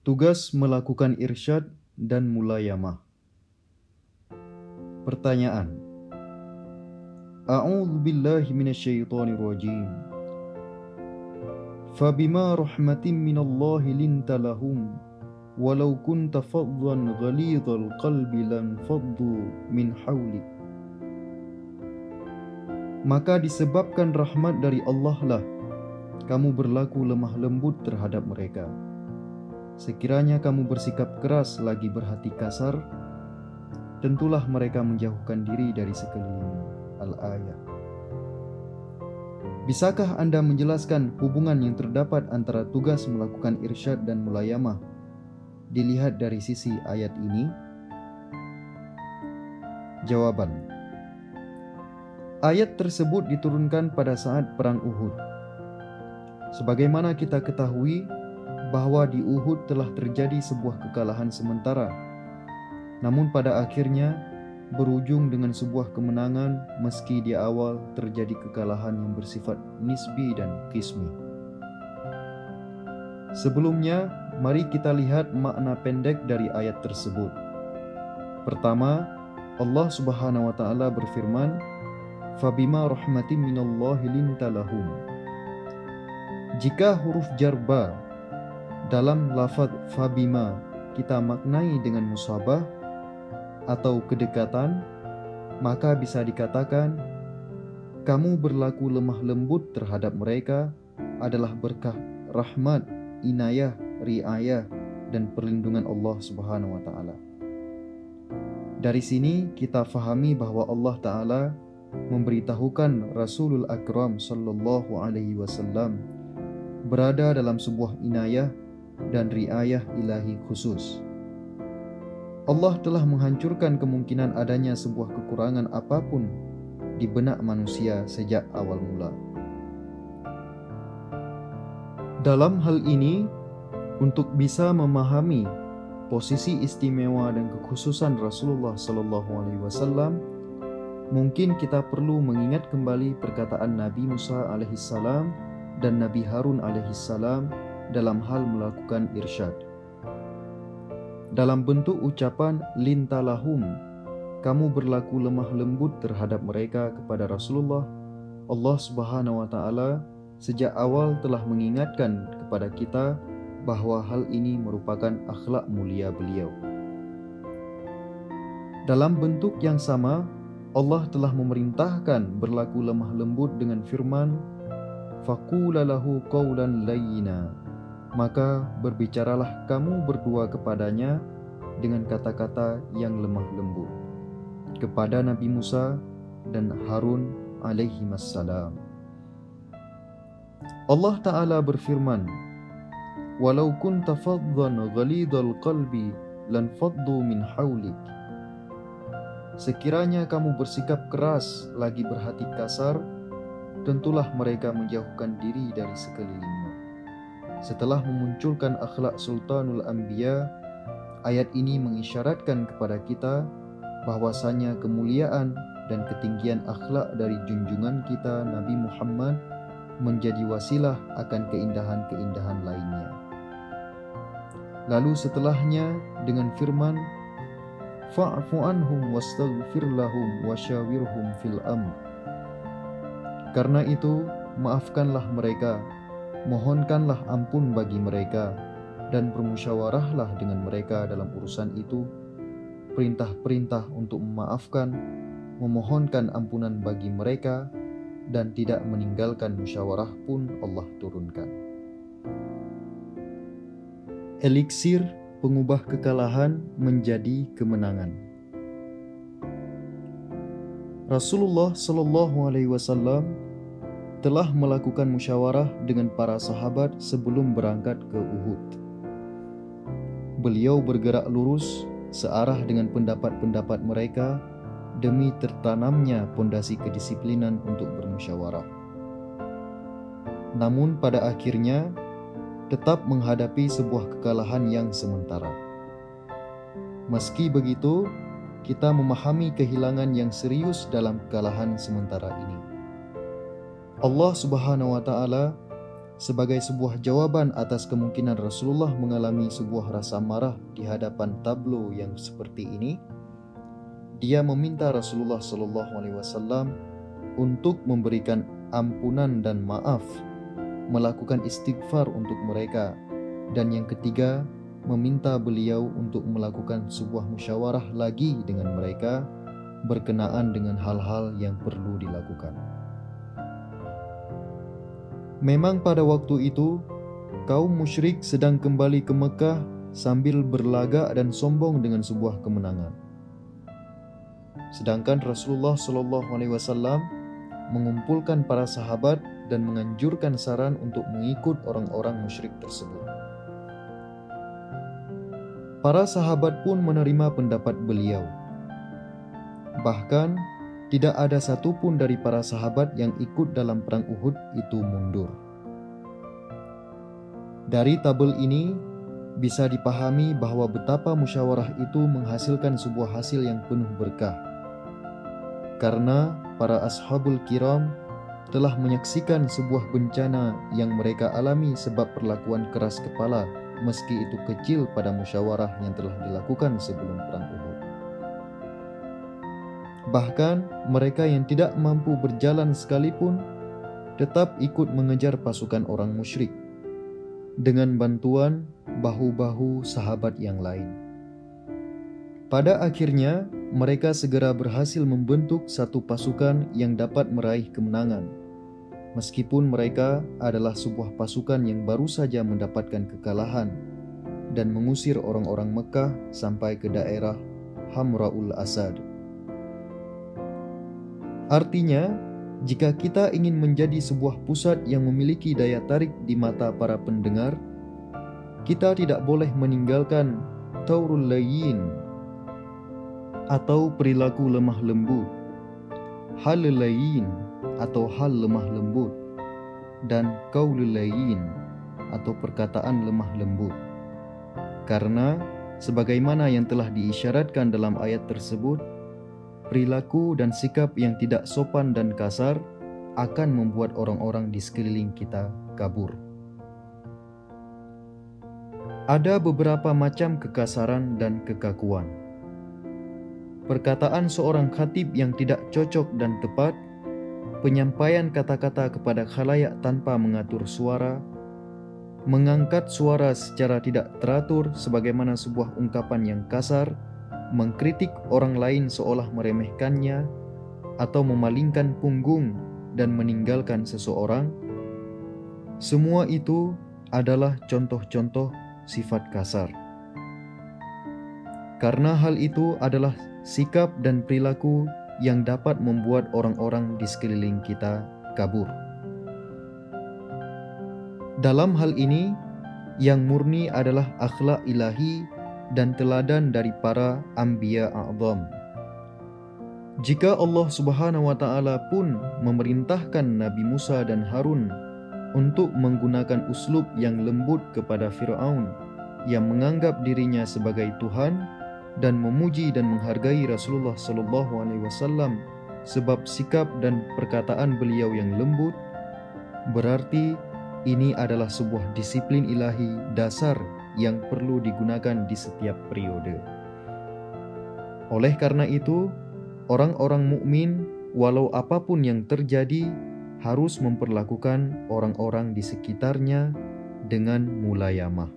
Tugas melakukan irsyad dan mulayamah. Pertanyaan. A'udzu billahi minasyaitonir rajim. Fabima rahmatin minallahi linta lahum walau kunta faddan ghalidhal qalbi lan faddu min hawlik. Maka disebabkan rahmat dari Allah lah kamu berlaku lemah lembut terhadap mereka. Sekiranya kamu bersikap keras lagi berhati kasar, tentulah mereka menjauhkan diri dari sekelilingmu. Al-Ayat. Bisakah Anda menjelaskan hubungan yang terdapat antara tugas melakukan irsyad dan mulayamah dilihat dari sisi ayat ini? Jawaban Ayat tersebut diturunkan pada saat Perang Uhud. Sebagaimana kita ketahui bahwa di Uhud telah terjadi sebuah kekalahan sementara, namun pada akhirnya berujung dengan sebuah kemenangan meski di awal terjadi kekalahan yang bersifat nisbi dan kismi. Sebelumnya, mari kita lihat makna pendek dari ayat tersebut. Pertama, Allah Subhanahu wa taala berfirman, "Fabima rahmatin minallahi lintalahum." Jika huruf jarba dalam lafaz fabima kita maknai dengan musabah atau kedekatan, maka bisa dikatakan kamu berlaku lemah lembut terhadap mereka adalah berkah rahmat, inayah, riayah, dan perlindungan Allah Subhanahu wa taala. Dari sini kita fahami bahwa Allah taala memberitahukan Rasulul Akram sallallahu alaihi wasallam berada dalam sebuah inayah dan riayah ilahi khusus. Allah telah menghancurkan kemungkinan adanya sebuah kekurangan apa pun di benak manusia sejak awal mula. Dalam hal ini, untuk bisa memahami posisi istimewa dan kekhususan Rasulullah Sallallahu Alaihi Wasallam, mungkin kita perlu mengingat kembali perkataan Nabi Musa alaihissalam dan Nabi Harun alaihissalam dalam hal melakukan irsyad. Dalam bentuk ucapan lintalahum kamu berlaku lemah lembut terhadap mereka kepada Rasulullah Allah Subhanahu wa taala sejak awal telah mengingatkan kepada kita bahwa hal ini merupakan akhlak mulia beliau. Dalam bentuk yang sama Allah telah memerintahkan berlaku lemah lembut dengan firman faqulalahu qawlan layyina maka berbicaralah kamu berdua kepadanya dengan kata-kata yang lemah lembut kepada Nabi Musa dan Harun alaihi wassalam. Allah Ta'ala berfirman, Walau kunta faddan ghalidhal qalbi lan faddu min hawlik. Sekiranya kamu bersikap keras lagi berhati kasar, tentulah mereka menjauhkan diri dari sekelilingmu. Setelah memunculkan akhlak Sultanul Anbiya, ayat ini mengisyaratkan kepada kita bahwasanya kemuliaan dan ketinggian akhlak dari junjungan kita Nabi Muhammad menjadi wasilah akan keindahan-keindahan lainnya. Lalu setelahnya dengan firman Fa'fu anhum wastaghfir lahum wasyawirhum fil amr. Karena itu, maafkanlah mereka mohonkanlah ampun bagi mereka dan bermusyawarahlah dengan mereka dalam urusan itu. Perintah-perintah untuk memaafkan, memohonkan ampunan bagi mereka, dan tidak meninggalkan musyawarah pun Allah turunkan. Eliksir pengubah kekalahan menjadi kemenangan. Rasulullah Shallallahu Alaihi Wasallam telah melakukan musyawarah dengan para sahabat sebelum berangkat ke Uhud. Beliau bergerak lurus searah dengan pendapat-pendapat mereka demi tertanamnya pondasi kedisiplinan untuk bermusyawarah. Namun pada akhirnya tetap menghadapi sebuah kekalahan yang sementara. Meski begitu, kita memahami kehilangan yang serius dalam kekalahan sementara ini. Allah Subhanahu wa taala sebagai sebuah jawaban atas kemungkinan Rasulullah mengalami sebuah rasa marah di hadapan tablo yang seperti ini, dia meminta Rasulullah Shallallahu Alaihi Wasallam untuk memberikan ampunan dan maaf, melakukan istighfar untuk mereka, dan yang ketiga, meminta beliau untuk melakukan sebuah musyawarah lagi dengan mereka berkenaan dengan hal-hal yang perlu dilakukan. Memang pada waktu itu, kaum musyrik sedang kembali ke Mekah sambil berlagak dan sombong dengan sebuah kemenangan. Sedangkan Rasulullah Shallallahu Alaihi Wasallam mengumpulkan para sahabat dan menganjurkan saran untuk mengikut orang-orang musyrik tersebut. Para sahabat pun menerima pendapat beliau. Bahkan tidak ada satupun dari para sahabat yang ikut dalam perang Uhud itu mundur. Dari tabel ini bisa dipahami bahwa betapa musyawarah itu menghasilkan sebuah hasil yang penuh berkah. Karena para ashabul kiram telah menyaksikan sebuah bencana yang mereka alami sebab perlakuan keras kepala meski itu kecil pada musyawarah yang telah dilakukan sebelum perang Uhud. Bahkan mereka yang tidak mampu berjalan sekalipun tetap ikut mengejar pasukan orang musyrik dengan bantuan bahu-bahu sahabat yang lain. Pada akhirnya, mereka segera berhasil membentuk satu pasukan yang dapat meraih kemenangan. Meskipun mereka adalah sebuah pasukan yang baru saja mendapatkan kekalahan dan mengusir orang-orang Mekah sampai ke daerah Hamraul Asad. Artinya, jika kita ingin menjadi sebuah pusat yang memiliki daya tarik di mata para pendengar, kita tidak boleh meninggalkan taurul layin atau perilaku lemah lembut, hal layin atau hal lemah lembut, dan kaulul layin atau perkataan lemah lembut. Karena sebagaimana yang telah diisyaratkan dalam ayat tersebut, perilaku dan sikap yang tidak sopan dan kasar akan membuat orang-orang di sekeliling kita kabur. Ada beberapa macam kekasaran dan kekakuan. Perkataan seorang khatib yang tidak cocok dan tepat, penyampaian kata-kata kepada khalayak tanpa mengatur suara, mengangkat suara secara tidak teratur sebagaimana sebuah ungkapan yang kasar, mengkritik orang lain seolah meremehkannya, atau memalingkan punggung dan meninggalkan seseorang, semua itu adalah contoh-contoh sifat kasar. Karena hal itu adalah sikap dan perilaku yang dapat membuat orang-orang di sekeliling kita kabur. Dalam hal ini, yang murni adalah akhlak ilahi dan teladan dari para anbiya a'zam. Jika Allah Subhanahu wa taala pun memerintahkan Nabi Musa dan Harun untuk menggunakan uslub yang lembut kepada Firaun yang menganggap dirinya sebagai Tuhan dan memuji dan menghargai Rasulullah sallallahu alaihi wasallam sebab sikap dan perkataan beliau yang lembut berarti ini adalah sebuah disiplin ilahi dasar yang perlu digunakan di setiap periode. Oleh karena itu, orang-orang mukmin, walau apa pun yang terjadi, harus memperlakukan orang-orang di sekitarnya dengan mulayamah.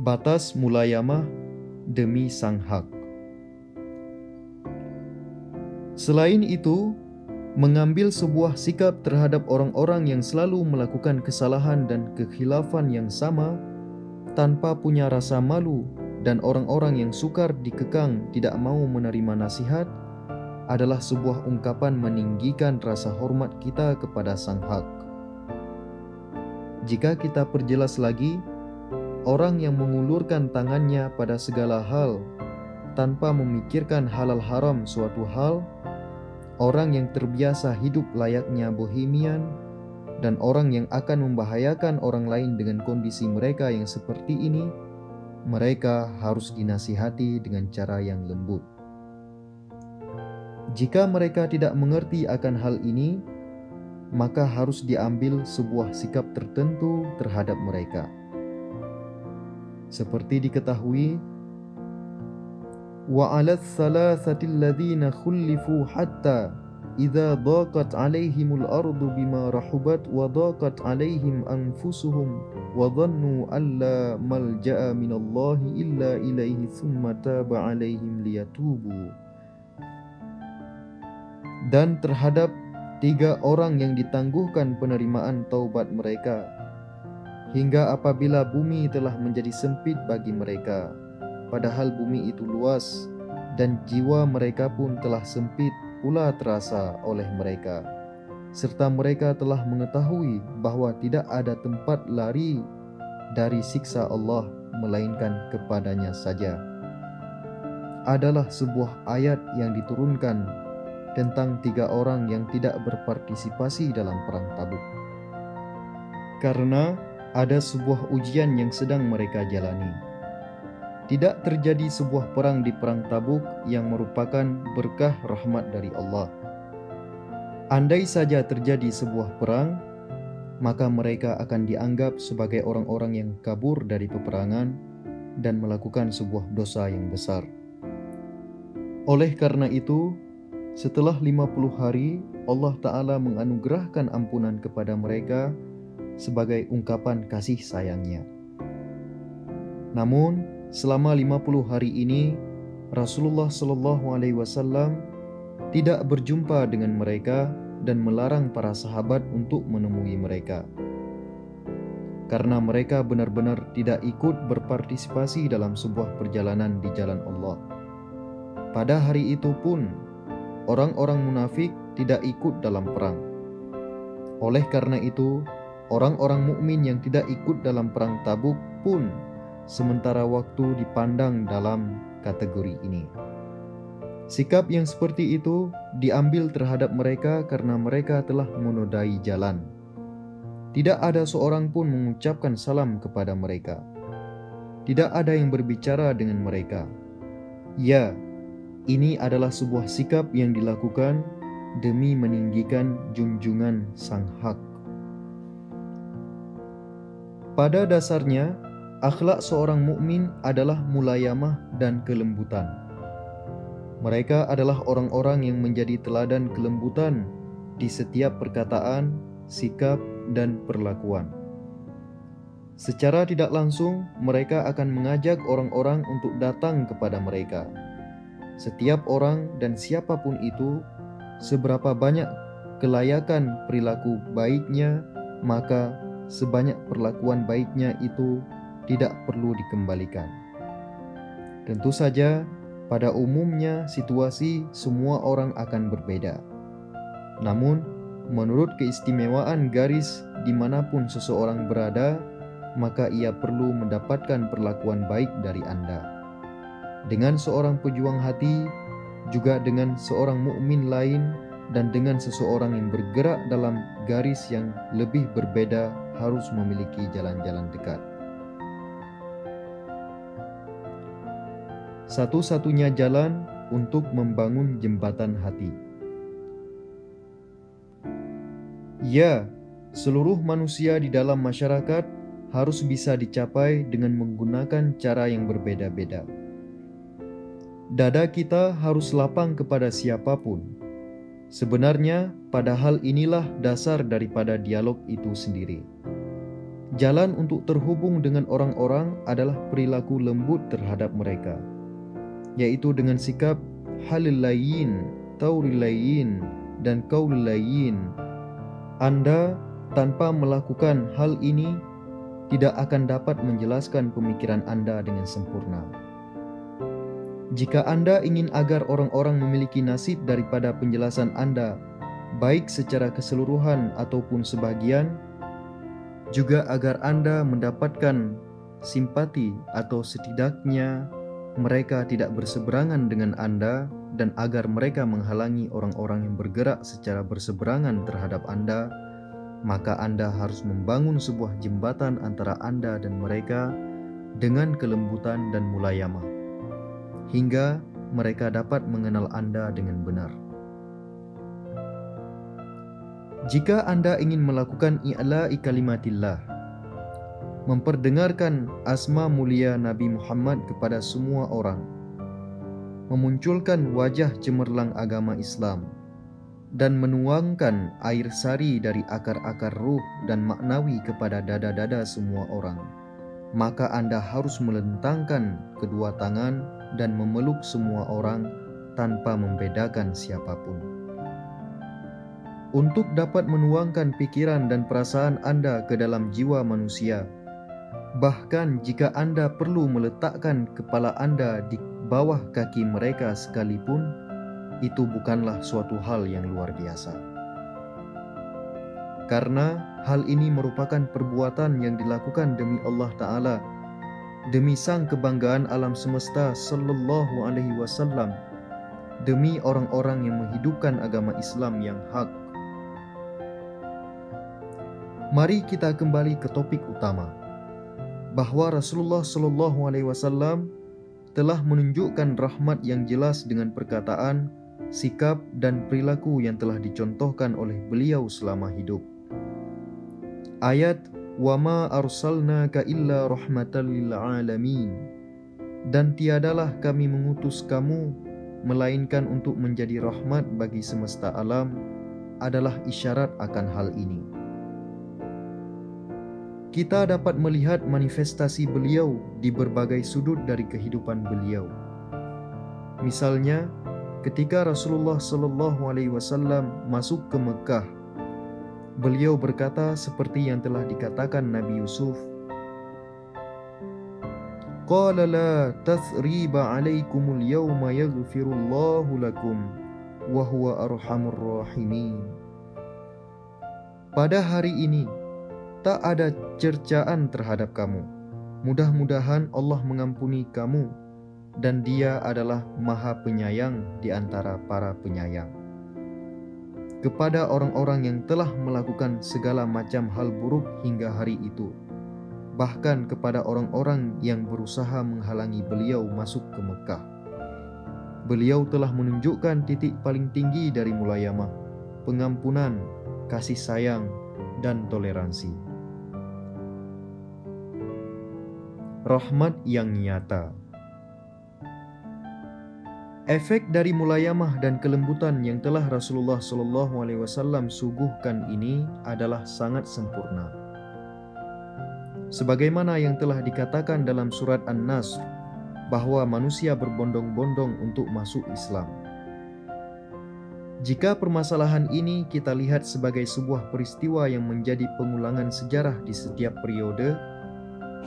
Batas mulayamah demi sang hak. Selain itu, mengambil sebuah sikap terhadap orang-orang yang selalu melakukan kesalahan dan kekhilafan yang sama tanpa punya rasa malu dan orang-orang yang sukar dikekang tidak mau menerima nasihat adalah sebuah ungkapan meninggikan rasa hormat kita kepada Sang Hak. Jika kita perjelas lagi, orang yang mengulurkan tangannya pada segala hal tanpa memikirkan halal haram suatu hal orang yang terbiasa hidup layaknya bohemian, dan orang yang akan membahayakan orang lain dengan kondisi mereka yang seperti ini, mereka harus dinasihati dengan cara yang lembut. Jika mereka tidak mengerti akan hal ini, maka harus diambil sebuah sikap tertentu terhadap mereka. Seperti diketahui, 'ala thalathati alladhina khulifu hatta idza daqat 'alaihimul ardu bima rahubat wa daqat 'alaihim anfusuhum wa dhannu alla malja'a minallahi illa ilaihi thumma taba 'alaihim liyatubu. Dan terhadap tiga orang yang ditangguhkan penerimaan taubat mereka hingga apabila bumi telah menjadi sempit bagi mereka padahal bumi itu luas dan jiwa mereka pun telah sempit pula terasa oleh mereka serta mereka telah mengetahui bahwa tidak ada tempat lari dari siksa Allah melainkan kepadanya saja adalah sebuah ayat yang diturunkan tentang tiga orang yang tidak berpartisipasi dalam perang Tabuk. Karena ada sebuah ujian yang sedang mereka jalani. Tidak terjadi sebuah perang di perang Tabuk yang merupakan berkah rahmat dari Allah. Andai saja terjadi sebuah perang, maka mereka akan dianggap sebagai orang-orang yang kabur dari peperangan dan melakukan sebuah dosa yang besar. Oleh karena itu, setelah 50 hari, Allah Ta'ala menganugerahkan ampunan kepada mereka sebagai ungkapan kasih sayangnya. Namun, selama 50 hari ini, Rasulullah Shallallahu Alaihi Wasallam tidak berjumpa dengan mereka dan melarang para sahabat untuk menemui mereka. Karena mereka benar-benar tidak ikut berpartisipasi dalam sebuah perjalanan di jalan Allah. Pada hari itu pun, orang-orang munafik tidak ikut dalam perang. Oleh karena itu, orang-orang mukmin yang tidak ikut dalam perang Tabuk pun sementara waktu dipandang dalam kategori ini. Sikap yang seperti itu diambil terhadap mereka karena mereka telah menodai jalan. Tidak ada seorang pun mengucapkan salam kepada mereka. Tidak ada yang berbicara dengan mereka. Ya, ini adalah sebuah sikap yang dilakukan demi meninggikan junjungan sang hak. Pada dasarnya, akhlak seorang mukmin adalah mulayamah dan kelembutan. Mereka adalah orang-orang yang menjadi teladan kelembutan di setiap perkataan, sikap, dan perlakuan. Secara tidak langsung, mereka akan mengajak orang-orang untuk datang kepada mereka setiap orang dan siapa pun itu, seberapa banyak kelayakan perilaku baiknya, maka sebanyak perlakuan baiknya itu tidak perlu dikembalikan. Tentu saja, pada umumnya situasi semua orang akan berbeda. Namun, menurut keistimewaan garis di mana pun seseorang berada, maka ia perlu mendapatkan perlakuan baik dari Anda dengan seorang pejuang hati, juga dengan seorang mukmin lain, dan dengan seseorang yang bergerak dalam garis yang lebih berbeda harus memiliki jalan-jalan dekat. Satu-satunya jalan untuk membangun jembatan hati. Ya, seluruh manusia di dalam masyarakat harus bisa dicapai dengan menggunakan cara yang berbeda-beda. Dada kita harus lapang kepada siapa pun. Sebenarnya, pada hal inilah dasar daripada dialog itu sendiri. Jalan untuk terhubung dengan orang-orang adalah perilaku lembut terhadap mereka, yaitu dengan sikap halil layin, tauril layin, dan kaul layin. Anda tanpa melakukan hal ini tidak akan dapat menjelaskan pemikiran Anda dengan sempurna. Jika Anda ingin agar orang-orang memiliki nasib daripada penjelasan Anda, baik secara keseluruhan ataupun sebagian, juga agar Anda mendapatkan simpati atau setidaknya mereka tidak berseberangan dengan Anda dan agar mereka menghalangi orang-orang yang bergerak secara berseberangan terhadap Anda, maka Anda harus membangun sebuah jembatan antara Anda dan mereka dengan kelembutan dan mulayamah hingga mereka dapat mengenal Anda dengan benar. Jika Anda ingin melakukan i'la'i kalimatillah, memperdengarkan asma mulia Nabi Muhammad kepada semua orang, memunculkan wajah cemerlang agama Islam, dan menuangkan air sari dari akar-akar ruh dan maknawi kepada dada-dada semua orang, maka Anda harus melentangkan kedua tangan dan memeluk semua orang tanpa membedakan siapa pun. Untuk dapat menuangkan pikiran dan perasaan Anda ke dalam jiwa manusia, bahkan jika Anda perlu meletakkan kepala Anda di bawah kaki mereka sekalipun, itu bukanlah suatu hal yang luar biasa. Karena hal ini merupakan perbuatan yang dilakukan demi Allah Ta'ala, demi sang kebanggaan alam semesta Sallallahu Alaihi Wasallam, demi orang-orang yang menghidupkan agama Islam yang hak. Mari kita kembali ke topik utama, bahwa Rasulullah Sallallahu Alaihi Wasallam telah menunjukkan rahmat yang jelas dengan perkataan sikap dan perilaku yang telah dicontohkan oleh beliau selama hidup. Ayat "Wama arsalnaka illa rahmatan lil alamin" dan tiadalah kami mengutus kamu melainkan untuk menjadi rahmat bagi semesta alam adalah isyarat akan hal ini. Kita dapat melihat manifestasi beliau di berbagai sudut dari kehidupan beliau. Misalnya, ketika Rasulullah Shallallahu Alaihi Wasallam masuk ke Mekah, beliau berkata seperti yang telah dikatakan Nabi Yusuf. Pada hari ini tak ada cercaan terhadap kamu. Mudah-mudahan Allah mengampuni kamu dan Dia adalah Maha Penyayang di antara para penyayang. Kepada orang-orang yang telah melakukan segala macam hal buruk hingga hari itu, bahkan kepada orang-orang yang berusaha menghalangi beliau masuk ke Mekah. Beliau telah menunjukkan titik paling tinggi dari mulayamah, pengampunan, kasih sayang, dan toleransi. Rahmat yang nyata. Efek dari mulayamah dan kelembutan yang telah Rasulullah Shallallahu Alaihi Wasallam suguhkan ini adalah sangat sempurna. Sebagaimana yang telah dikatakan dalam surat An-Nasr bahwa manusia berbondong-bondong untuk masuk Islam. Jika permasalahan ini kita lihat sebagai sebuah peristiwa yang menjadi pengulangan sejarah di setiap periode,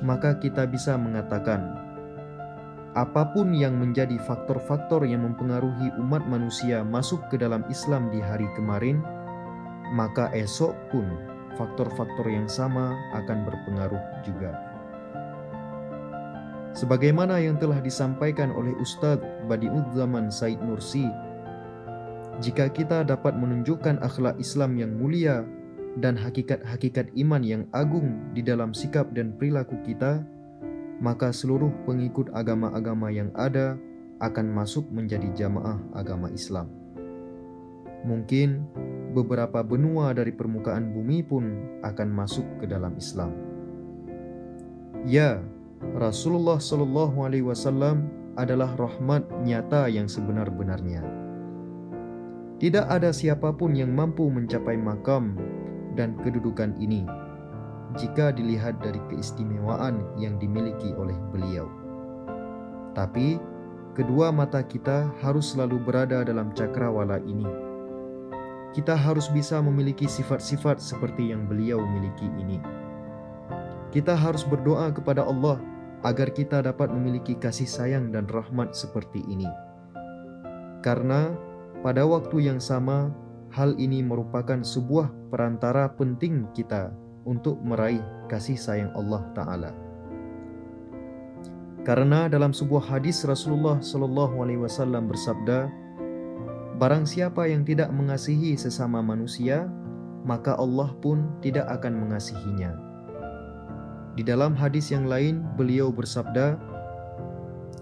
maka kita bisa mengatakan apa pun yang menjadi faktor-faktor yang mempengaruhi umat manusia masuk ke dalam Islam di hari kemarin, maka esok pun faktor-faktor yang sama akan berpengaruh juga. Sebagaimana yang telah disampaikan oleh Ustadz Badiuddzaman Said Nursi, jika kita dapat menunjukkan akhlak Islam yang mulia dan hakikat-hakikat iman yang agung di dalam sikap dan perilaku kita, maka seluruh pengikut agama-agama yang ada akan masuk menjadi jamaah agama Islam. Mungkin beberapa benua dari permukaan bumi pun akan masuk ke dalam Islam. Ya, Rasulullah Shallallahu Alaihi Wasallam adalah rahmat nyata yang sebenar-benarnya. Tidak ada siapa pun yang mampu mencapai makam dan kedudukan ini jika dilihat dari keistimewaan yang dimiliki oleh beliau. Tapi, kedua mata kita harus selalu berada dalam cakrawala ini. Kita harus bisa memiliki sifat-sifat seperti yang beliau miliki ini. Kita harus berdoa kepada Allah agar kita dapat memiliki kasih sayang dan rahmat seperti ini. Karena pada waktu yang sama, hal ini merupakan sebuah perantara penting kita untuk meraih kasih sayang Allah Ta'ala. Karena dalam sebuah hadis Rasulullah Shallallahu Alaihi Wasallam bersabda, Barang siapa yang tidak mengasihi sesama manusia, maka Allah pun tidak akan mengasihinya. Di dalam hadis yang lain, beliau bersabda,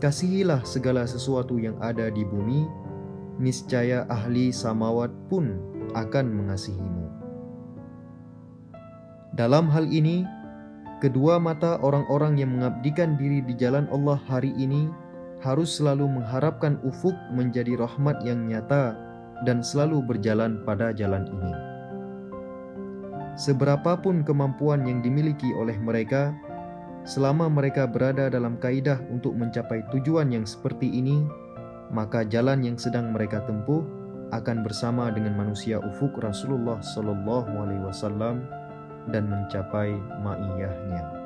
Kasihilah segala sesuatu yang ada di bumi, niscaya ahli samawat pun akan mengasihimu. Dalam hal ini, kedua mata orang-orang yang mengabdikan diri di jalan Allah hari ini harus selalu mengharapkan ufuk menjadi rahmat yang nyata dan selalu berjalan pada jalan ini. Seberapapun kemampuan yang dimiliki oleh mereka, selama mereka berada dalam kaidah untuk mencapai tujuan yang seperti ini, maka jalan yang sedang mereka tempuh akan bersama dengan manusia ufuk Rasulullah Sallallahu Alaihi Wasallam dan mencapai ma'iyahnya.